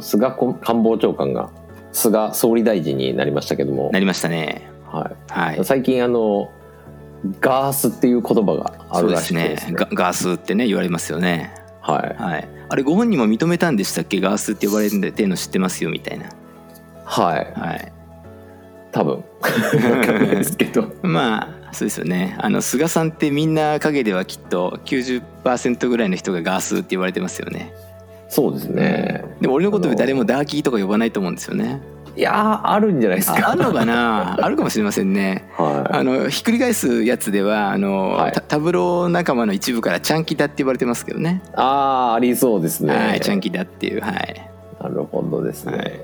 の菅官房長官が菅総理大臣になりましたけども。なりましたね。はい、はい。最近あのガースっていう言葉があるらしくてですね。ガガースってね言われますよね。はい。はい。あれご本人も認めたんでしたっけ？ガースって呼ばれてるの知ってますよみたいな。はい。はい。多分。ですけど。まあそうですよね。あの菅さんってみんな陰ではきっと90%ぐらいの人がガースって言われてますよねそうですね。でも俺のこと誰もダーキーとか呼ばないと思うんですよね。いやーあるんじゃないですか。ああるのかな？あるかもしれませんね。はあのひっくり返すやつではあの、はい。タタブロー仲間の一部からチャンキダって言われてますけどね。いああありそうですね、はいチャンキダっていうはい。なるほどですね、はい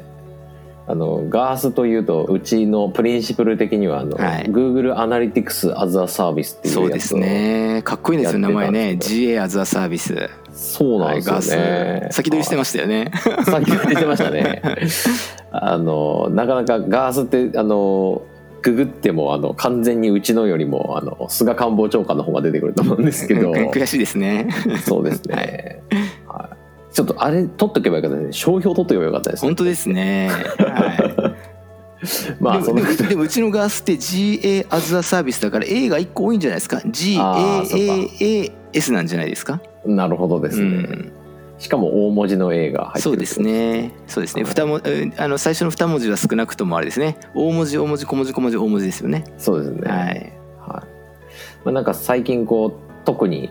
あのガースというとうちのプリンシプル的にはあの、はい。Google Analytics as a Service っていうやつをそうですね。かっこいいんですよ名前ね。やってたんです GA as a Service そうなんですよね、はい、先取りしてましたよね。先取りしてましたね。あのなかなかガースってあのググってもあの完全にうちのよりもあの菅官房長官の方が出てくると思うんですけど。悔しいですね。そうですね、はいちょっとあれ取っとけばよかったですね。商標取っとけばよかったですね。本当ですね、は まあい、でもでもうちのガースって GA as a Service だから A が1個多いんじゃないですか？あーそうか GAAS なんじゃないですか？なるほどですね、うん。しかも大文字の A が入ってるそうですね。そうですね。あの最初の2文字は少なくともあれですね。大文字大文字小文字小文字大文字ですよね。そうですね。はい。はい。まあ、なんか最近こう特に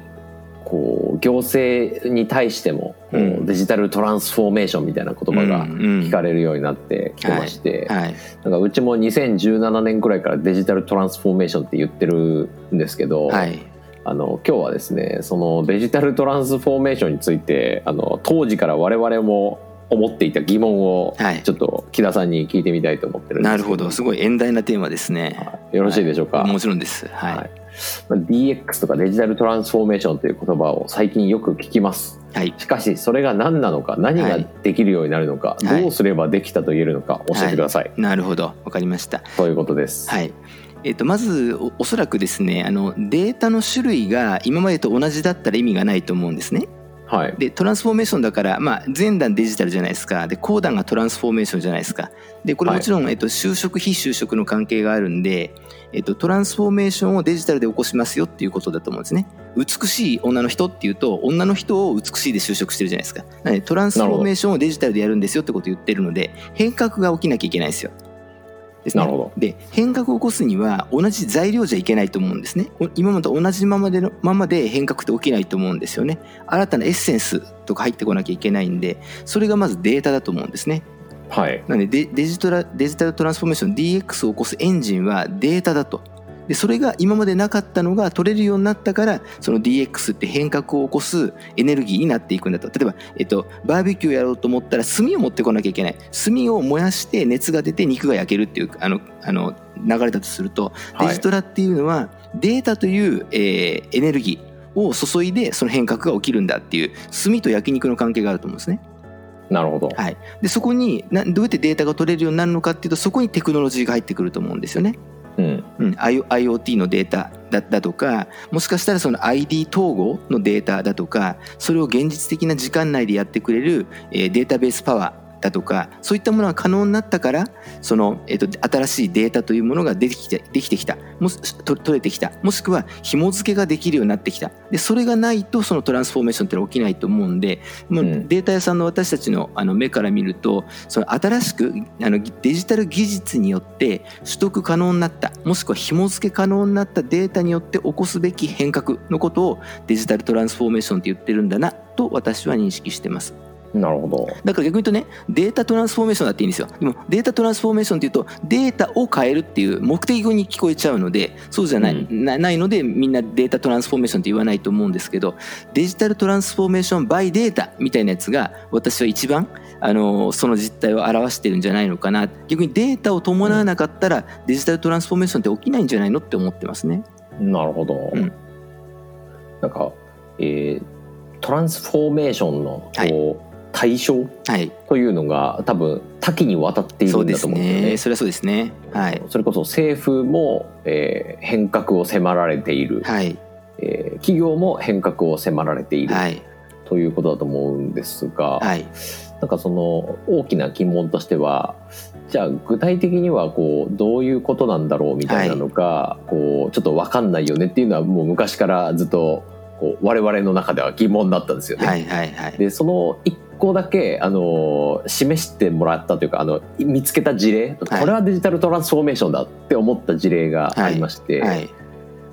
こう行政に対してもデジタルトランスフォーメーションみたいな言葉が聞かれるようになってきてまして、はい。なんかうちも2017年くらいからデジタルトランスフォーメーションって言ってるんですけど、はい。あの今日はですねそのデジタルトランスフォーメーションについてあの当時から我々も思っていた疑問をはい。ちょっと木田さんに聞いてみたいと思ってるんですけなるほど。すごい遠大なテーマですね。はい。よろしいでしょうか、もちろんです。はい DX とかデジタルトランスフォーメーションという言葉を最近よく聞きます。はい。しかしそれが何なのか何ができるようになるのか、はい。どうすればできたと言えるのか教えてください、なるほど。わかりました。ということです、はい。えっとまずおおそらくですねあのデータの種類が今までと同じだったら意味がないと思うんですねはい。でトランスフォーメーションだから、まあ、前段デジタルじゃないですか。で後段がトランスフォーメーションじゃないですか。でこれもちろん、えっと、就職非就職の関係があるんで、えっと、トランスフォーメーションをデジタルで起こしますよっていうことだと思うんですね。美しい女の人っていうと女の人を美しいで就職してるじゃないですか。なのでトランスフォーメーションをデジタルでやるんですよってことを言ってるので変革が起きなきゃいけないんですよですね。なるほど。で変革を起こすには同じ材料じゃいけないと思うんですね。お今までと同じままでのままで変革って起きないと思うんですよね。新たなエッセンスとか入ってこなきゃいけないんでそれがまずデータだと思うんですね。はい。なのでデデジトラデジタルトランスフォーメーション DX を起こすエンジンはデータだとでそれが今までなかったのが取れるようになったからその DX って変革を起こすエネルギーになっていくんだと。例えば、えっと、バーベキューやろうと思ったら炭を持ってこなきゃいけない。炭を燃やして熱が出て肉が焼けるっていうあのあの流れだとすると。はい。デジトラっていうのはデータという、えーエネルギーを注いでその変革が起きるんだっていう炭と焼肉の関係があると思うんですね。なるほど、はい、でそこになどうやってデータが取れるようになるのかっていうとそこにテクノロジーが入ってくると思うんですよね。うん。うん、I- IoT のデータだだとかもしかしたらその ID 統合のデータだとかそれを現実的な時間内でやってくれる、えーデータベースパワーだとかそういったものが可能になったからその、えー、と新しいデータというものができてできてきた。もしと取れてきた。もしくは紐付けができるようになってきた。でそれがないとそのトランスフォーメーションってのは起きないと思うんでもううん。データ屋さんの私たちのあの目から見るとその新しくあのデジタル技術によって取得可能になった。もしくは紐付け可能になった。データによって起こすべき変革のことをデジタルトランスフォーメーションって言ってるんだなと私は認識してます。なるほど。だから逆に言うとねデータトランスフォーメーションだっていいんですよ。でもデータトランスフォーメーションっていうとデータを変えるっていう目的語に聞こえちゃうのでそうじゃない,、うなないのでみんなデータトランスフォーメーションって言わないと思うんですけどデジタルトランスフォーメーションバイデータみたいなやつが私は一番あのその実態を表してるんじゃないのかな。逆にデータを伴わなかったらデジタルトランスフォーメーションって起きないんじゃないのって思ってますね。なるほど、うん。なんか、えートランスフォーメーションのこう、対象はい、というのが多分多岐にわたっているんだと思うんですよね。ね。それはそうですね。はい。それこそ政府も、えー変革を迫られている、はい。えー企業も変革を迫られている、はい。ということだと思うんですが、はい。なんかその大きな疑問としてはじゃあ具体的にはこうどういうことなんだろうみたいなのが、こうちょっと分かんないよねっていうのはもう昔からずっとこう我々の中では疑問だったんですよね。はいはいはい。でその一個だけあの示してもらったというかあの見つけた事例、これはデジタルトランスフォーメーションだって思った事例がありまして、はい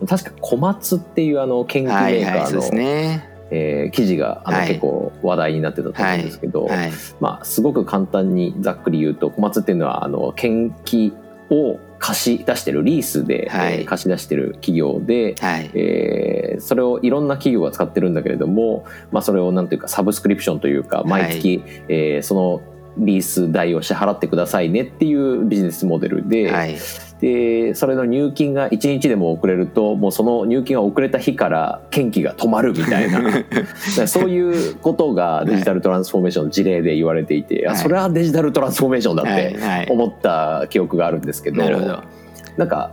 確か小松っていうあの研究メはいーカーの、はいね。えー記事があの、はい結構話題になってたと思うんですけど、はいまあ、すごく簡単にざっくり言うと小松っていうのはあの研機を貸し出してるリースで、はい。えー貸し出してる企業で、はい。えーそれをいろんな企業が使ってるんだけれども、まあ、それをなんていうかサブスクリプションというか毎月、えーそのリース代を支払ってくださいねっていうビジネスモデルで,、はいでそれの入金が1日でも遅れるともうその入金が遅れた日から研機が止まるみたいな。そういうことがデジタルトランスフォーメーションの事例で言われていて、はい。あそれはデジタルトランスフォーメーションだっはい。てはい。思った記憶があるんですけど。なるほど。なんか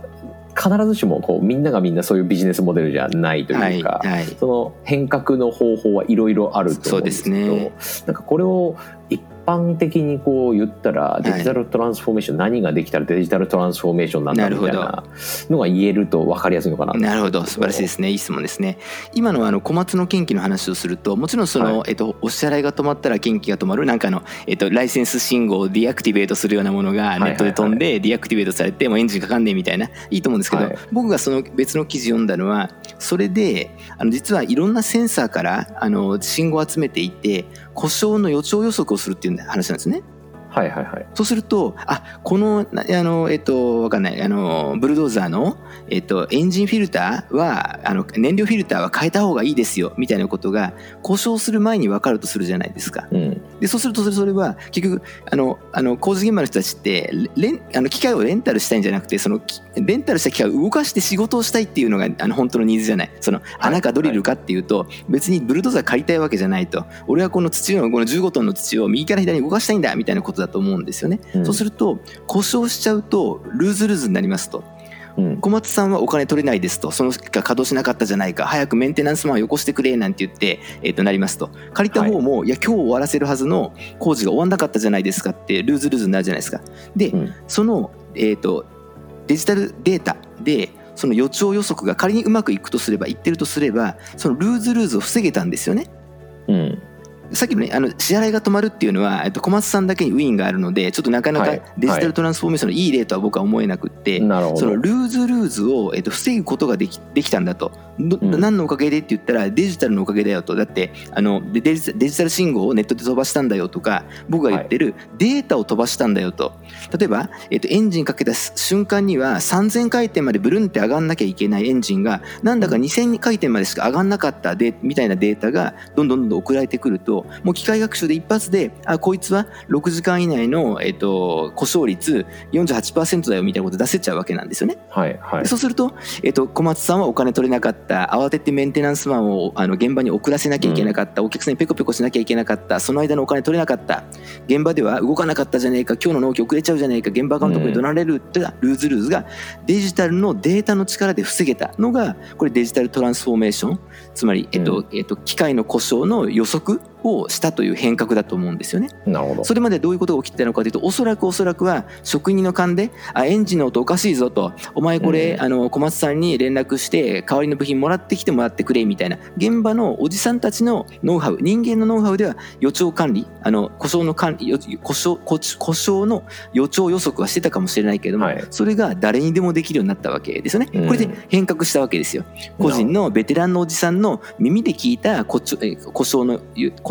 必ずしもこうみんながみんなそういうビジネスモデルじゃないというか、はい。はい。その変革の方法はいろいろあると思うんですけどそうでなんかこれを一般的にこう言ったらい。デジタルトランスフォーメーション、何ができたらデジタルトランスフォーメーションなんだみたいなのが言えると分かりやすいのかななるほど。素晴らしいですね。いい質問ですね。今のあのコマツの建機の話をするともちろんその、はい。えっと、お支払いが止まったら建機が止まるなんかあの、えっと、ライセンス信号を deactivate するようなものがネットで飛んで deactivate されてもうエンジンかかんねえみたいないいと思うんですけど、はい。僕がその別の記事読んだのはそれであの実はいろんなセンサーからあの信号を集めていて故障の予兆予測をするっていう話なんですね。はいはいはいそうすると、あ、この、なあの、えっと、わかんない、あの、ブルドーザーの、えっと、エンジンフィルターは、あの、燃料フィルターは変えた方がいいですよ、みたいなことが、故障する前に分かるとするじゃないですか。うんで、そうすると、それそれは、結局、あの、あの、工事現場の人たちって、レン、あの、機械をレンタルしたいんじゃなくて、その、きレンタルした機械を動かして仕事をしたいっていうのが、あの、本当のニーズじゃない。その、穴かドリルかっていうと、別にブルドーザー借りたいわけじゃないと。俺はこの土の、この15トンの土を右から左に動かしたいんだ、みたいなことだと思うんですよね。うん。そうすると故障しちゃうとルーズルーズになりますと。うん。小松さんはお金取れないですと。その結果稼働しなかったじゃないか。早くメンテナンスマンをよこしてくれなんて言って、えー、となりますと。借りた方も、い、や今日終わらせるはずの工事が終わんなかったじゃないですかってルーズルーズになるじゃないですか。で、うん。その、えー、とデジタルデータでその予兆予測が仮にうまくいくとすればいってるとすればそのルーズルーズを防げたんですよね。うんさっきのね、あの支払いが止まるっていうのは、えっと、小松さんだけにウィンがあるので、ちょっとなかなかはい。デジタルトランスフォーメーションのいい例とは僕は思えなくって、なるほど。そのルーズルーズを、えっと、防ぐことができできたんだと、どうん。何のおかげでって言ったら、デジタルのおかげだよと、だってあのデデジデジタル信号をネットで飛ばしたんだよとか、僕が言ってるデータを飛ばしたんだよと、例えば、えっと、エンジンかけた瞬間には3000回転までブルンって上がんなきゃいけないエンジンが、なんだか2000回転までしか上がんなかったでみたいなデータがどんどんどんどん送られてくると、もう機械学習で一発で、あ、こいつは6時間以内の、えっと、故障率48%だよみたいなこと出せちゃうわけなんですよね。はいはい。そうすると、えっと、小松さんはお金取れなかった慌ててメンテナンスマンをあの現場に送らせなきゃいけなかった、お客さんにペコペコしなきゃいけなかったその間のお金取れなかった。現場では動かなかったじゃねえか今日の納期遅れちゃうじゃねえか現場監督に怒られるってルーズルーズがデジタルのデータの力で防げたのがこれデジタルトランスフォーメーション。つまり、えっとうえっと、機械の故障の予測をしたという変革だと思うんですよね。なるほどそれまでどういうことが起きてたのかというとおそらくおそらくは職人の勘であエンジンの音おかしいぞとお前これ、うんあの小松さんに連絡して代わりの部品もらってきてもらってくれみたいな現場のおじさんたちのノウハウ人間のノウハウでは予兆管理あの故障の管理よ故障故故障の予兆予測はしてたかもしれないけれども、はいそれが誰にでもできるようになったわけですよね。うんこれで変革したわけですよ。個人のベテランのおじさんの耳で聞いた故障の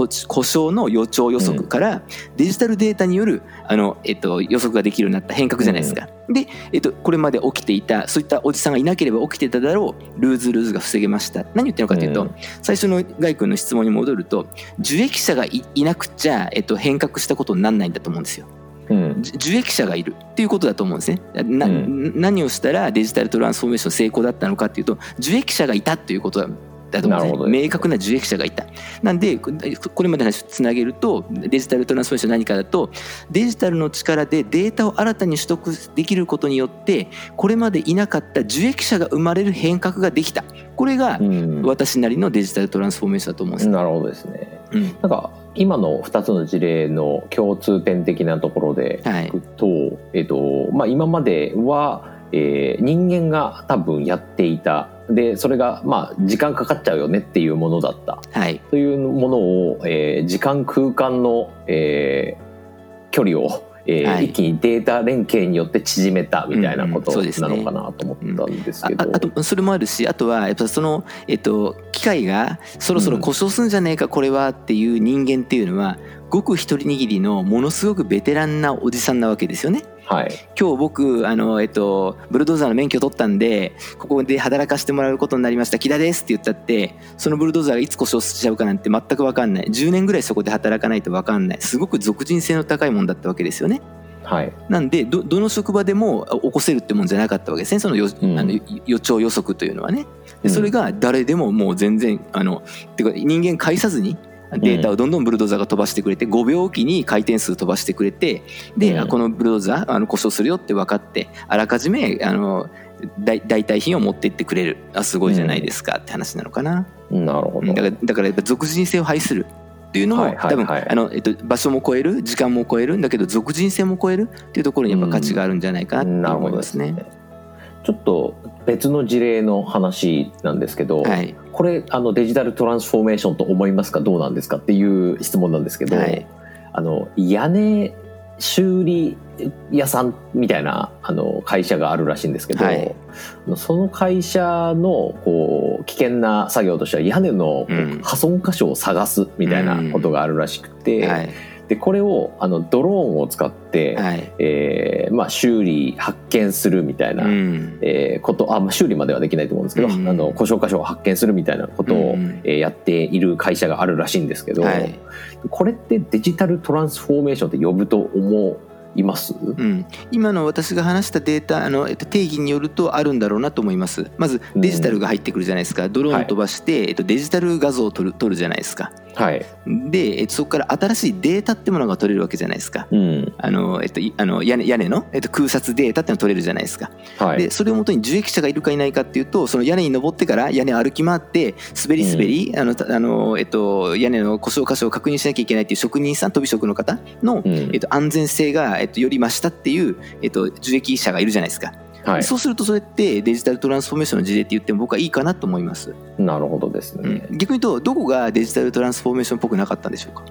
故障の予兆予測からデジタルデータによるあの、えっと、予測ができるようになった変革じゃないですか。で、えっと、これまで起きていたそういったおじさんがいなければ起きてただろうルーズルーズが防げました。何言ってるのかというと、うん最初のガイ君の質問に戻ると受益者がいいなくちゃ、えっと、変革したことにならないんだと思うんですよ。うんじ受益者がいるっていうことだと思うんですね。なうん何をしたらデジタルトランスフォーメーション成功だったのかっていうと受益者がいたということだだと思うんですね。明確な受益者がいた。なんでここれまでの話をつなげるとデジタルトランスフォーメーション何かだとデジタルの力でデータを新たに取得できることによってこれまでいなかった受益者が生まれる変革ができた。これがうん私なりのデジタルトランスフォーメーションだと思うんです。なるほどですねうんなんか今の2つの事例の共通点的なところでいくと,、えっとまあ、今までは、えー、人間が多分やっていたでそれがまあ時間かかっちゃうよねっていうものだった、はい、というものを、えー、時間空間の、えー、距離をえー、はい、一気にデータ連携によって縮めたみたいなことなのかなと思ったんですけど、うん。うんねうん、ああとそれもあるしあとはやっぱその、えっと、機械がそろそろ故障するんじゃねえかこれはっていう人間っていうのはごく一人握りのものすごくベテランなおじさんなわけですよね。はい、今日僕あの、えっと、ブルドーザーの免許取ったんでここで働かせてもらうことになりました。木田ですって言ったってそのブルドーザーがいつ故障しちゃうかなんて全く分かんない。10年ぐらいそこで働かないと分かんない。すごく属人性の高いもんだったわけですよね。はい、なんでどどの職場でも起こせるってもんじゃなかったわけですね。そのよ、うん、あの予兆予測というのはね。でそれが誰でももう全然あのてか人間介さずにデータをどんどんブルドーザーが飛ばしてくれて5秒おきに回転数飛ばしてくれてで、うん、このブルドーザーあの故障するよって分かってあらかじめあの代替品を持っていってくれる。あすごいじゃないですかって話なのかな。うん、なるほど。だからだからやっぱ属人性を排するっていうのも、多分あの、えっと、場所も超える時間も超えるんだけど属人性も超えるっていうところにやっぱ価値があるんじゃないかなと思いますね。ね。ちょっと別の事例の話なんですけど、はい、これあのデジタルトランスフォーメーションと思いますか？どうなんですか？っていう質問なんですけど、はい、あの屋根修理屋さんみたいなあの会社があるらしいんですけど、はい、その会社のこう危険な作業としては屋根の破損箇所を探すみたいなことがあるらしくて、うんはい、でこれをあのドローンを使って、はい、えー、まあ、修理発見するみたいな、うん、えー、ことあ、まあ、修理まではできないと思うんですけど、うん、あの故障箇所を発見するみたいなことを、うん、えー、やっている会社があるらしいんですけど、はい、これってデジタルトランスフォーメーションって呼ぶと思ういます、うん、今の私が話したデータあの定義によるとあるんだろうなと思います。まずデジタルが入ってくるじゃないですか、ドローン飛ばして、はい、えっと、デジタル画像を撮る撮るじゃないですかはい、で、えっと、そこから新しいデータってものが取れるわけじゃないですか、うん、あのえっと、あの屋根屋根の、えっと、空撮データってのが取れるじゃないですか、はい、でそれをもとに受益者がいるかいないかっていうとその屋根に登ってから屋根歩き回って滑り滑り、うん、あのあのえっと、屋根の故障箇所を確認しなきゃいけないっていう職人さん飛び職の方の、うん、えっと、安全性が、えっと、より増したっていう、えっと、受益者がいるじゃないですか。はい、そうするとそれってデジタルトランスフォーメーションの事例って言っても僕はいいかなと思います。なるほどですね、うん、逆に言うとどこがデジタルトランスフォーメーションっぽくなかったんでしょうか？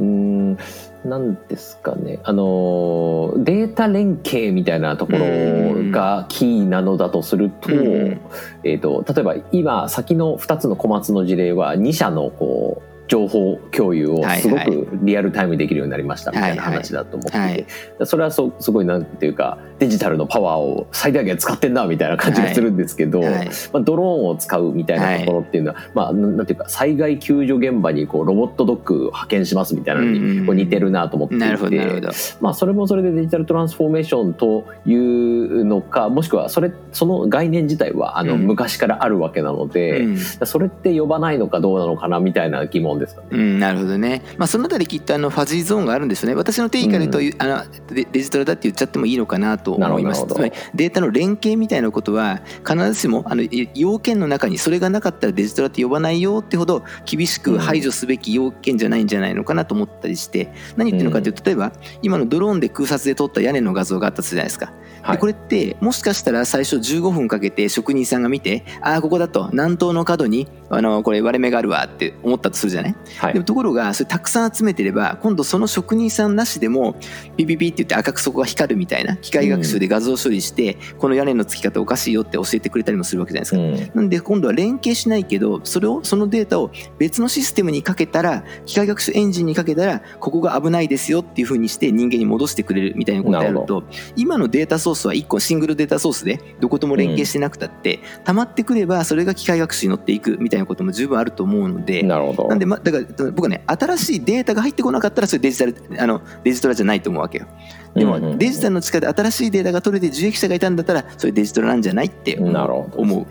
うんなんですかね。あのデータ連携みたいなところがキーなのだとすると,、えーと、例えば今先の2つの小松の事例は2社のこう情報共有をすごくリアルタイムできるようになりましたみたいな話だと思ってそれはそすごいなんていうかデジタルのパワーを最大限使ってんなみたいな感じがするんですけど、まあ、ドローンを使うみたいなところっていうのは、まあ、なんていうか災害救助現場にこうロボットドッグを派遣しますみたいなのにこう似てるなと思っていて、まあ、それもそれでデジタルトランスフォーメーションというのかもしくはそれその概念自体はあの昔からあるわけなので、それって呼ばないのかどうなのかなみたいな疑問ですかね。うん、なるほどね。まあそのあたりきっとあのファジーゾーンがあるんですよね。私の定義から言うと、うん、あのデジタルだって言っちゃってもいいのかなと思います。つまりデータの連携みたいなことは必ずしもあの要件の中にそれがなかったらデジタルって呼ばないよってほど厳しく排除すべき要件じゃないんじゃないのかなと思ったりして、何言ってるのかというと例えば今のドローンで空撮で撮った屋根の画像があったじゃないですか。でこれってもしかしたら最初15分かけて職人さんが見てああここだと南東の角にあのこれ割れ目があるわって思ったとするじゃない、はい、でもところがそれたくさん集めてれば今度その職人さんなしでもピピピって言って赤くそこが光るみたいな機械学習で画像処理して、うん、この屋根のつき方おかしいよって教えてくれたりもするわけじゃないですか、うん、なんで今度は連携しないけどそれをそのデータを別のシステムにかけたら機械学習エンジンにかけたらここが危ないですよっていうふうにして人間に戻してくれるみたいなことをやると今のデータソースは1個シングルデータソースでどことも連携してなくたって、うん、溜まってくればそれが機械学習に乗っていくみたいなことも十分あると思うのでなるほど。なんで、ま、だから僕はね新しいデータが入ってこなかったらそれデジタルあのデジタルじゃないと思うわけよ。でもデジタルの力で新しいデータが取れて受益者がいたんだったらそれデジタルなんじゃないって思う、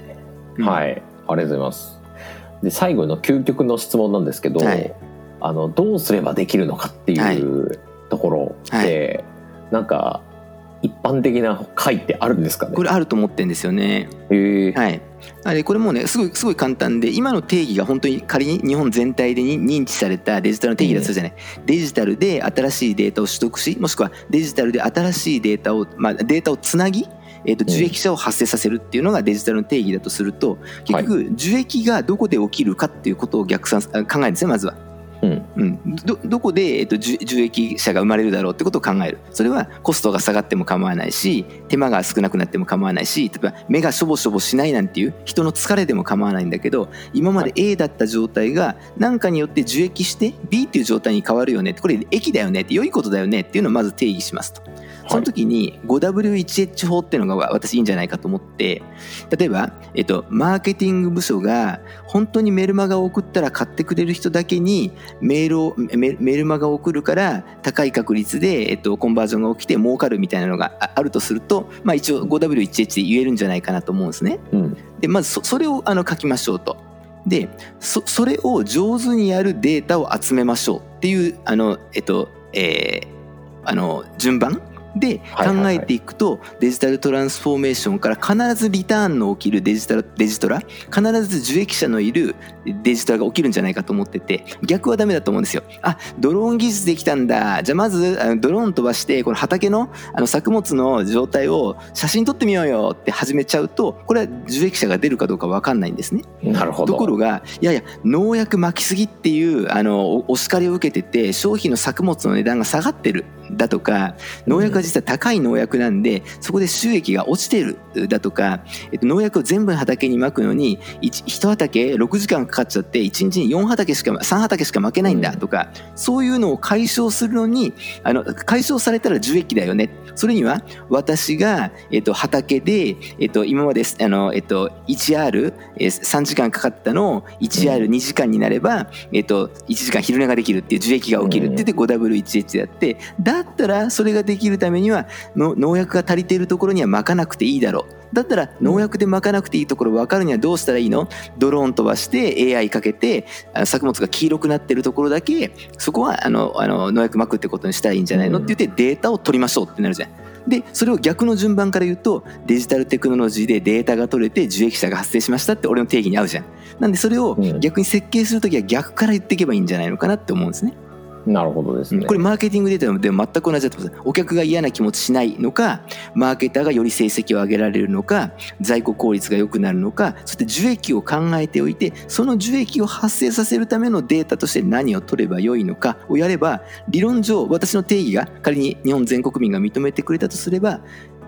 うん、はい。ありがとうございます。で最後の究極の質問なんですけど、はい、あのどうすればできるのかっていうところで、はいはい、なんか一般的な解ってあるんですかね？これあると思ってんですよね。へえはい。あれこれもうねすごいすごい簡単で今の定義が本当に仮に日本全体でに認知されたデジタルの定義だとするじゃない、デジタルで新しいデータを取得しもしくはデジタルで新しいデータを、まあ、データをつなぎえー、と受益者を発生させるっていうのがデジタルの定義だとすると結局受益がどこで起きるかっていうことを逆算あ考えるんですねまずは。うん。うん、どどこで、えっと、受受益者が生まれるだろうってことを考える。それはコストが下がっても構わないし手間が少なくなっても構わないし例えば目がしょぼしょぼしないなんていう人の疲れでも構わないんだけど今まで A だった状態が何かによって受益して B ってい。う状態に変わるよねこれ益だよねって良いことだよねっていうのをまず定義しますと。その時に 5W1H 法っていうのが私いいんじゃないかと思って例えば、えっと、マーケティング部署が本当にメルマガを送ったら買ってくれる人だけにメールをメメルマガを送るから高い確率で、えっと、コンバージョンが起きて儲かるみたいなのがああるとすると、まあ、一応 5W1H で言えるんじゃないかなと思うんですね。うんでまずそそれをあの書きましょうと。でそそれを上手にやるデータを集めましょうっていうあの、えっとえーあの順番で考えていくとデジタルトランスフォーメーションから必ずリターンの起きるデジタルデジトラ必ず受益者のいるデジトラが起きるんじゃないかと思ってて逆はダメだと思うんですよ。あドローン技術できたんだじゃあまずあのドローン飛ばしてこの畑のあの作物の状態を写真撮ってみようよって始めちゃうとこれは受益者が出るかどうか分かんないんですね。なるほどところがいやいや農薬巻きすぎっていうあのおお叱りを受けてて商品の作物の値段が下がってるだとか農薬が実は高い農薬なんでそこで収益が落ちてるだとか、えっと、農薬を全部畑にまくのに一一畑6時間かかっちゃって1日に4畑しか3畑しか巻けないんだとか、そういうのを解消するのにあの解消されたら受益だよね。それには私が、えっと、畑で、えっと、今まであの、えっと、1R3 時間かかったのを 1R2 時間になれば、えっと、1時間昼寝ができるっていう受益が起きるって言って 5W1H でやってだったらそれができるためにはの農薬が足りているところにはまかなくていいだろうだったら農薬でまかなくていいところ分かるにはどうしたらいいの？ドローン飛ばして AI かけて作物が黄色くなってるところだけそこはあのあの農薬まくってことにしたらいいんじゃないの？って言ってデータを取りましょうってなるじゃん。でそれを逆の順番から言うとデジタルテクノロジーでデータが取れて受益者が発生しましたって俺の定義に合うじゃん。なんでそれをうん逆に設計するときは逆から言っていけばいいんじゃないのかなって思うんですね。なるほどですね。これマーケティングデータでも全く同じだと思います。お客が嫌な気持ちしないのかマーケターがより成績を上げられるのか在庫効率が良くなるのかそして受益を考えておいてその受益を発生させるためのデータとして何を取ればよいのかをやれば理論上私の定義が仮に日本全国民が認めてくれたとすれば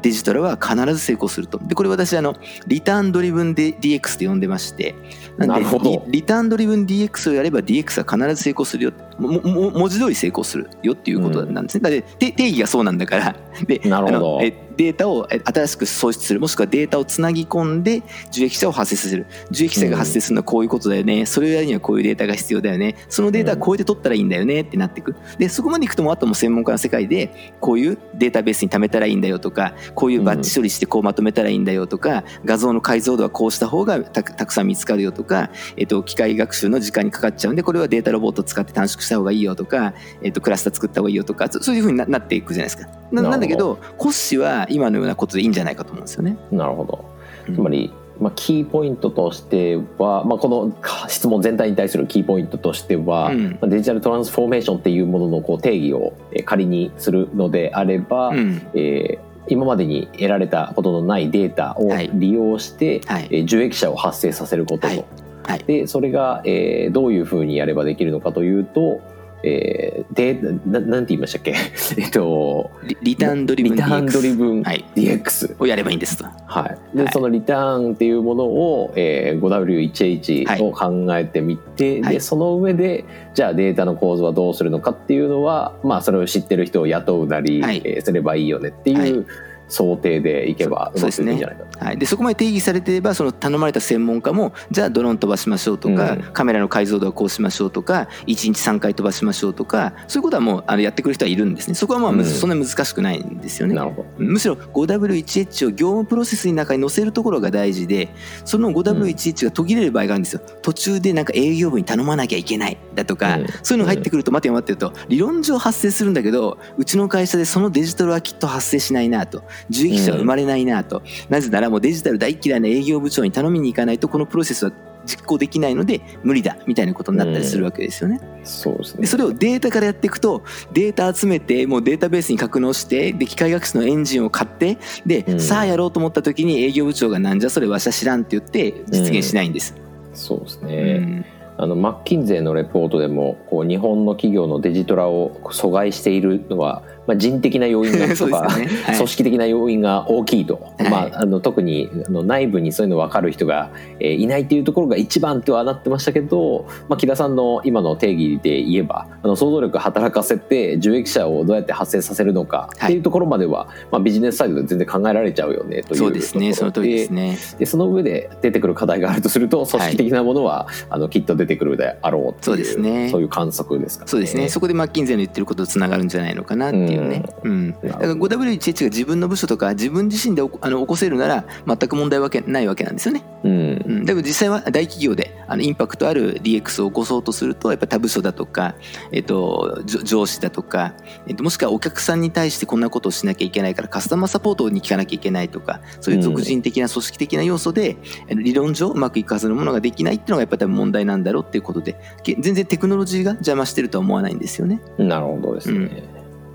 デジタルは必ず成功すると。で、これ私、あの、リターンドリブンで DX って呼んでまして、なんでなるほど。リ、リターンドリブン DX をやれば DX は必ず成功するよ。もも文字通り成功するよっていうことなんですね。だって定定義がそうなんだから。で、なるほどえデータをえ新しく創出する、もしくはデータをつなぎ込んで受益者を発生させる。受益者が発生するのはこういうことだよね。それをやるにはこういうデータが必要だよね。そのデータはこうやって取ったらいいんだよねってなっていく。で、そこまでいくともうあともう専門家の世界で、こういうデータベースに貯めたらいいんだよとか、こういうバッチ処理してこうまとめたらいいんだよとか、画像の解像度はこうした方がたたくさん見つかるよとか、えっと、機械学習の時間にかかっちゃうんで、これはデータロボットを使って短縮した方がいいよとか、えっと、クラスター作った方がいいよとか、そそういうふうにななっていくじゃないですか。なんだけど、コッシーは今のようなことでいいんじゃないかと思うんですよね。なるほど。うん。つまり、まあ、キーポイントとしては、まあ、このか質問全体に対するキーポイントとしては、うん。まあデジタルトランスフォーメーションっていうもののこう定義をえー仮にするのであれば、うん。えー今までに得られたことのないデータをはい。利用して、はい。えー受益者を発生させることと、はい。はいでそれが、えーどういうふうにやればできるのかというと、えーでななんて言いましたっけ？えっとリリターンドリブンリターンドリ DX ブンはい。DX、をやればいいんですと。はい、で、はい。そのリターンっていうものを、えー、5W1H を考えてみて、はい。でその上でじゃあデータの構造はどうするのかっていうのは、まあ、それを知ってる人を雇うなり、はい。えーすればいいよねっていう、はい想定でいけばうまくいくんじゃないかと。はい、でそこまで定義されていればその頼まれた専門家もじゃあドローン飛ばしましょうとか、うん。カメラの解像度はこうしましょうとか1日3回飛ばしましょうとかそういうことはもうあのやってくる人はいるんですね。そこはまあうん。そんなに難しくないんですよね。なるほど。むしろ 5W1H を業務プロセスの中に載せるところが大事でその 5W1H が途切れる場合があるんですよ。途中でなんか営業部に頼まなきゃいけないだとか、うん。そういうのが入ってくると待てよ待ってよと。理論上発生するんだけどうちの会社でそのデジタルはきっと発生しないなと受益者は生まれないなと、なぜならもうデジタル大嫌いな営業部長に頼みに行かないとこのプロセスは実行できないので無理だみたいなことになったりするわけですよね。そうですねで。それをデータからやっていくとデータ集めてもうデータベースに格納してで機械学習のエンジンを買ってで、うんさあやろうと思った時に営業部長がなんじゃそれわしゃ知らんって言って実現しないんです。そうですうね。んあのマッキンゼーのレポートでもこう日本の企業のデジトラを阻害しているのは、まあ、人的な要因がとか、ね。はい。組織的な要因が大きいと、はい。まあ、あの特にあの内部にそういうの分かる人が、えーいないっていうところが一番とはなってましたけど、まあ、木田さんの今の定義で言えばあの想像力働かせて受益者をどうやって発生させるのかっていうところまでは、まあ、ビジネスサイドで全然考えられちゃうよねというそうですね。その通りですね。でその上で出てくる課題があるとすると組織的なものは、あのきっと出てくるであろうっていうそうですね。そういう観測ですかね。そうですね。そこでマッキンゼーの言ってることとつながるんじゃないのかなっていうね、うんだから 5W1H が自分の部署とか自分自身でおあの起こせるなら全く問題わけないわけなんですよね。うんうん、だけど実際は大企業であのインパクトある DX を起こそうとするとやっぱ他部署だとか、えっと、上上司だとか、えっと、もしくはお客さんに対してこんなことをしなきゃいけないからカスタマーサポートに聞かなきゃいけないとかそういう俗人的な組織的な要素で、あの理論上うまくいくはずのものができないっていうのがやっぱ多分問題なんだろうっていうことでけ全然テクノロジーが邪魔してるとは思わないんですよね。なるほどですね。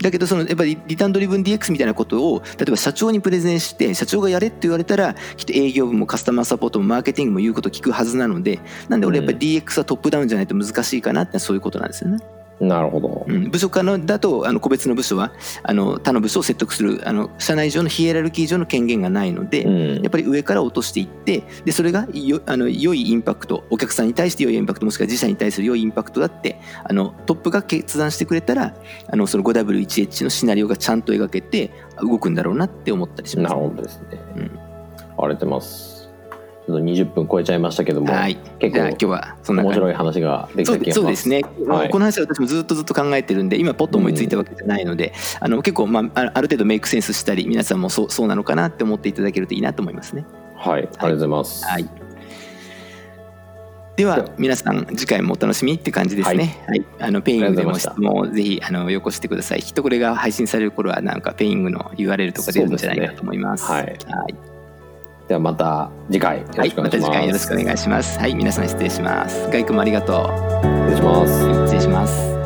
だけどそのやっぱりリターンドリブン DX みたいなことを例えば社長にプレゼンして社長がやれって言われたらきっと営業部もカスタマーサポートもマーケティングも言うこと聞くはずなのでなんで俺やっぱり DX はトップダウンじゃないと難しいかなってそういうことなんですよね。なるほど。うん、部署間のだとあの個別の部署はあの他の部署を説得するあの社内上のヒエラルキー上の権限がないので、うんやっぱり上から落としていってでそれがよあの良いインパクトお客さんに対して良いインパクトもしくは自社に対する良いインパクトだってあのトップが決断してくれたらあのその 5W1H のシナリオがちゃんと描けて動くんだろうなって思ったりします、なるほどですね。うんありがとうございます。ちょっと20分超えちゃいましたけども、はい。結構今日はそんな面白い話ができた。そうですね、はい。この話は私もずっとずっと考えてるんで今ポッと思いついたわけじゃないので、あの結構、まあ、あある程度 make sense したり皆さんもそうそうなのかなって思っていただけるといいなと思いますね。はい、ありがとうございます。はい。では皆さん次回もお楽しみって感じですね。はい、あの Peing でも質問をぜひあのよこしてください。きっとこれが配信される頃はなんかペイングの URL とか出るんじゃないかと思います。すはい、ではまた次回よろはい、またしくお願いします。次回よろしくお願いします。はい、皆さん失礼します。ガイ君もありがとう。失礼します。失礼します。